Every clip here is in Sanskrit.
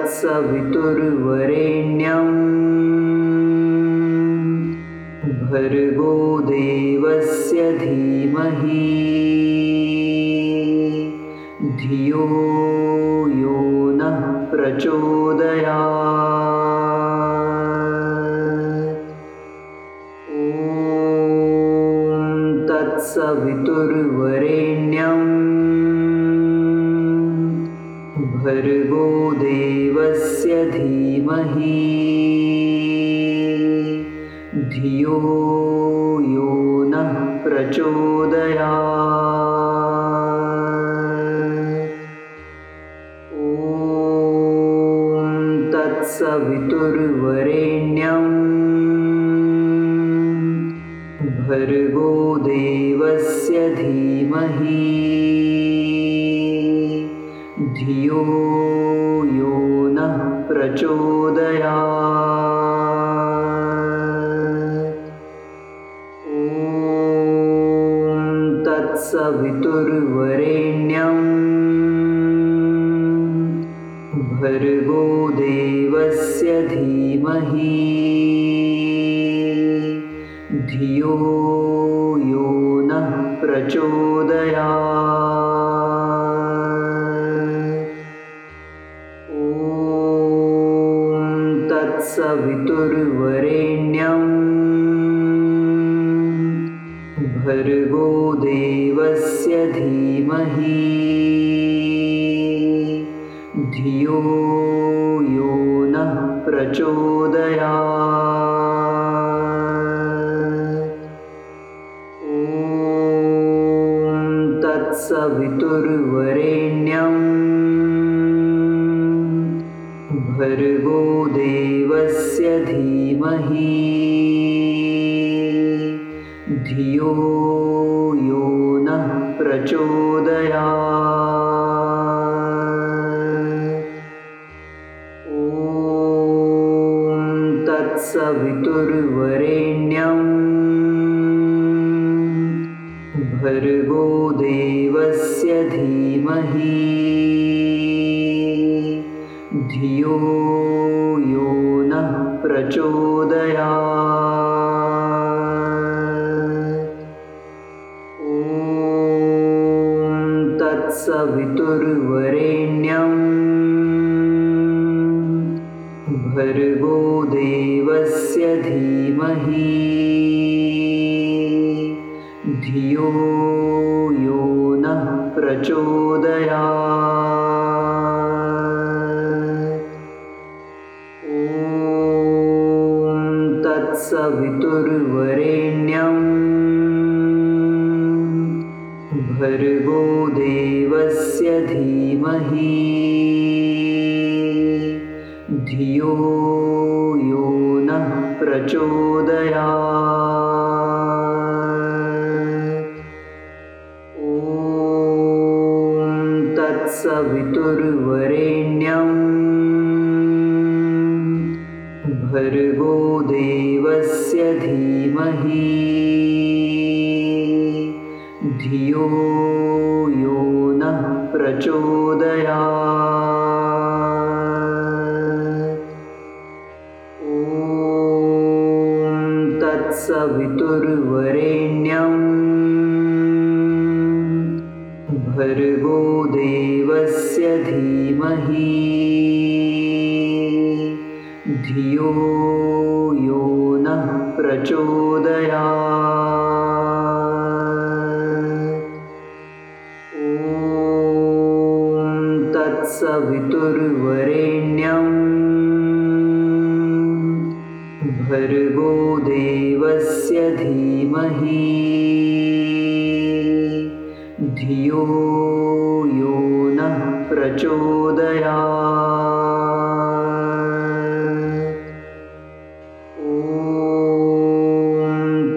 तत्सवितुर्वरेण्यम् भर्गो देवस्य धीमहि। धियो यो नः प्रचोदया तत्सवितुर्वरेण्यम्। भर्गो देवस्य धीमहि। धियो यो नः प्रचोदया ॐ तत्सवितुर्वरेण्यम् भर्गो देवस्य धीमहि। धियो तत्सवितुर्वरेण्यम्। धियो यो नः प्रचोदया ॐ तत्सवितुर्वरेण्यम् भर्गो देवस्य धीमहि। धियो यो नः प्रचोदया सवितुर्वरेण्यम् भर्गो देवस्य धीमहि। धियो यो नः प्रचोदया ॐ तत्सवितुर्वरेण्यम् धीमहि। धियो ॐ तत्सवितुर्वरेण्यम् भर्गो देवस्य धीमहि। धियो यो नः प्रचोदया ॐ तत्सवितुर्वरेण्यम्। भर्गो धीमहि। धियो यो नः प्रचोदया ॐ तत्सवितुर्वरेण्यम्। भर्गो देवस्य धीमहि। धियो तत्सवितुर्वरेण्यम् भर्गो देवस्य धीमहि। धियो यो नः प्रचोदया ॐ तत्सवितुर्वरेण्यम् भर्गो देवस्य धीमहि। धियो यो नः प्रचोदया ॐ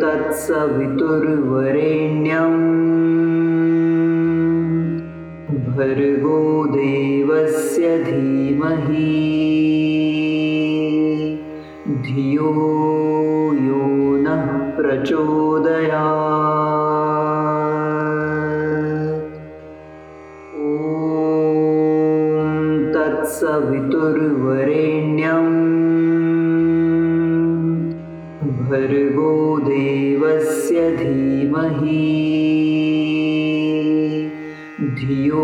तत्सवितुर्वरेण्यम् भर्गो देवस्य धीमहि। धियो प्रचोदया तत्सवितुर्वरेण्यम् भर्गो देवस्य धीमहि। धियो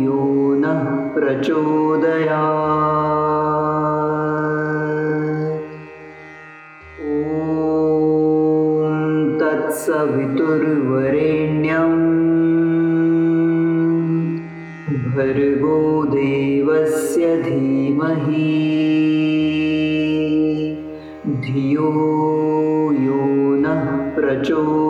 यो नः प्रचोदयात् तत्सवितुर्वरेण्यम् भर्गो देवस्य धीमहि। धियो यो नः प्रचोदयात्